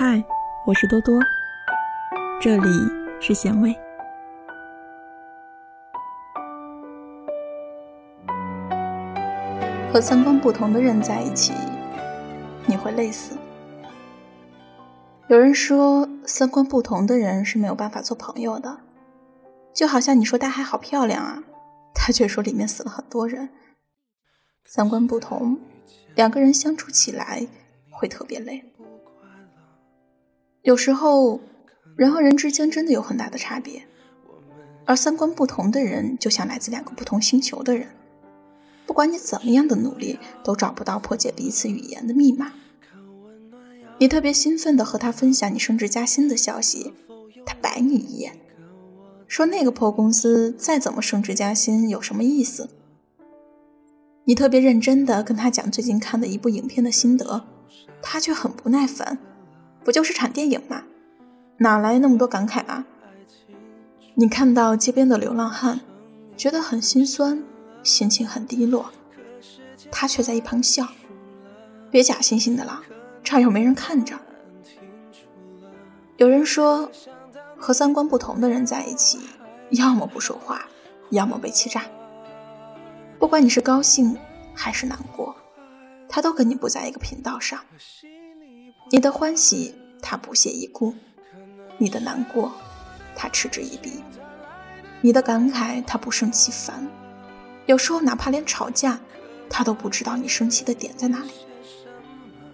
嗨，我是多多，这里是咸味。和三观不同的人在一起，你会累死。有人说，三观不同的人是没有办法做朋友的，就好像你说大海好漂亮啊，他却说里面死了很多人。三观不同，两个人相处起来会特别累。有时候，人和人之间真的有很大的差别，而三观不同的人就像来自两个不同星球的人，不管你怎么样的努力，都找不到破解彼此语言的密码。你特别兴奋地和他分享你升职加薪的消息，他白你一眼，说那个破公司再怎么升职加薪有什么意思？你特别认真地跟他讲最近看的一部影片的心得，他却很不耐烦。不就是场电影吗？哪来那么多感慨啊？你看到街边的流浪汉，觉得很心酸，心情很低落，他却在一旁笑。别假惺惺的了，这儿又没人看着。有人说，和三观不同的人在一起，要么不说话，要么被欺诈。不管你是高兴还是难过，他都跟你不在一个频道上。你的欢喜，他不屑一顾；你的难过，他嗤之以鼻；你的感慨，他不胜其烦。有时候，哪怕连吵架，他都不知道你生气的点在哪里。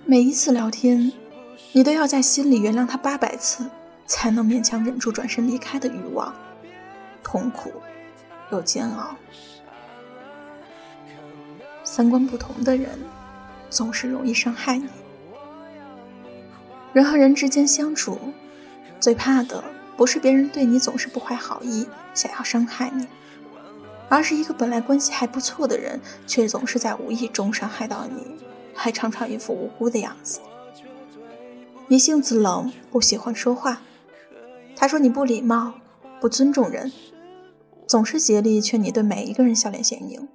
每一次聊天，你都要在心里原谅他八百次，才能勉强忍住转身离开的欲望，痛苦又煎熬。三观不同的人，总是容易伤害你。人和人之间相处，最怕的不是别人对你总是不怀好意，想要伤害你，而是一个本来关系还不错的人，却总是在无意中伤害到你，还常常一副无辜的样子。你性子冷，不喜欢说话，他说你不礼貌，不尊重人，总是竭力劝你对每一个人笑脸相迎。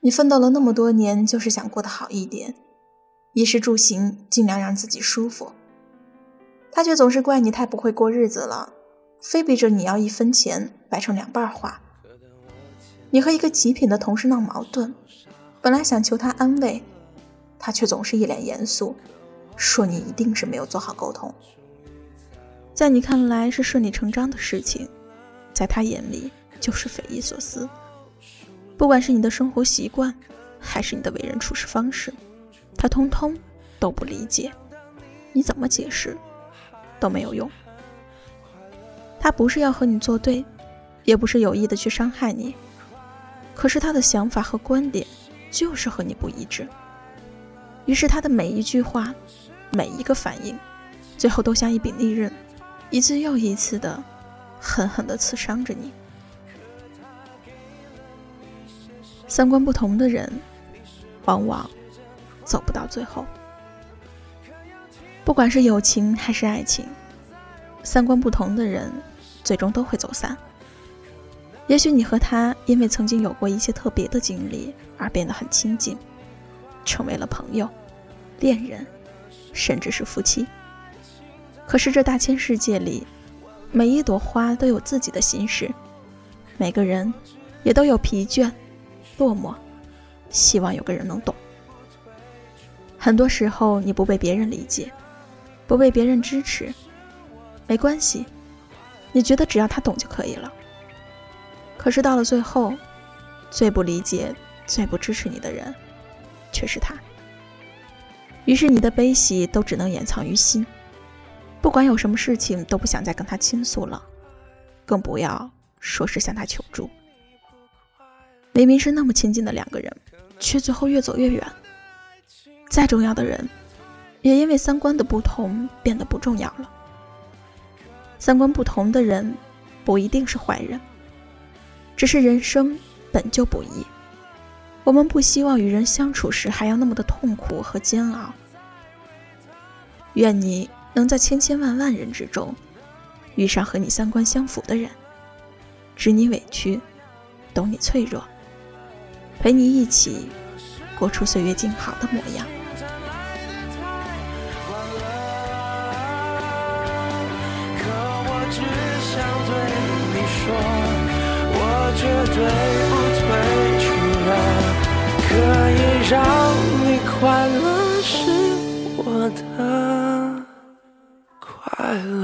你奋斗了那么多年，就是想过得好一点。衣食住行，尽量让自己舒服。他却总是怪你太不会过日子了，非逼着你要一分钱掰成两半花。你和一个极品的同事闹矛盾，本来想求他安慰，他却总是一脸严肃，说你一定是没有做好沟通。在你看来是顺理成章的事情，在他眼里就是匪夷所思。不管是你的生活习惯，还是你的为人处事方式。他通通都不理解，你怎么解释都没有用。他不是要和你作对，也不是有意的去伤害你，可是他的想法和观点就是和你不一致。于是他的每一句话，每一个反应，最后都像一柄利刃，一次又一次的狠狠的刺伤着你。三观不同的人，往往。走不到最后，不管是友情还是爱情，三观不同的人最终都会走散。也许你和他因为曾经有过一些特别的经历而变得很亲近，成为了朋友、恋人，甚至是夫妻。可是这大千世界里，每一朵花都有自己的心事，每个人也都有疲倦、落寞，希望有个人能懂。很多时候，你不被别人理解，不被别人支持，没关系，你觉得只要他懂就可以了。可是到了最后，最不理解、最不支持你的人，却是他。于是你的悲喜都只能掩藏于心，不管有什么事情都不想再跟他倾诉了，更不要说是向他求助。明明是那么亲近的两个人，却最后越走越远。再重要的人，也因为三观的不同变得不重要了。三观不同的人，不一定是坏人，只是人生本就不易。我们不希望与人相处时还要那么的痛苦和煎熬。愿你能在千千万万人之中，遇上和你三观相符的人，知你委屈，懂你脆弱，陪你一起过出岁月静好的模样。只想对你说我绝对不退出了可以让你快乐是我的快乐。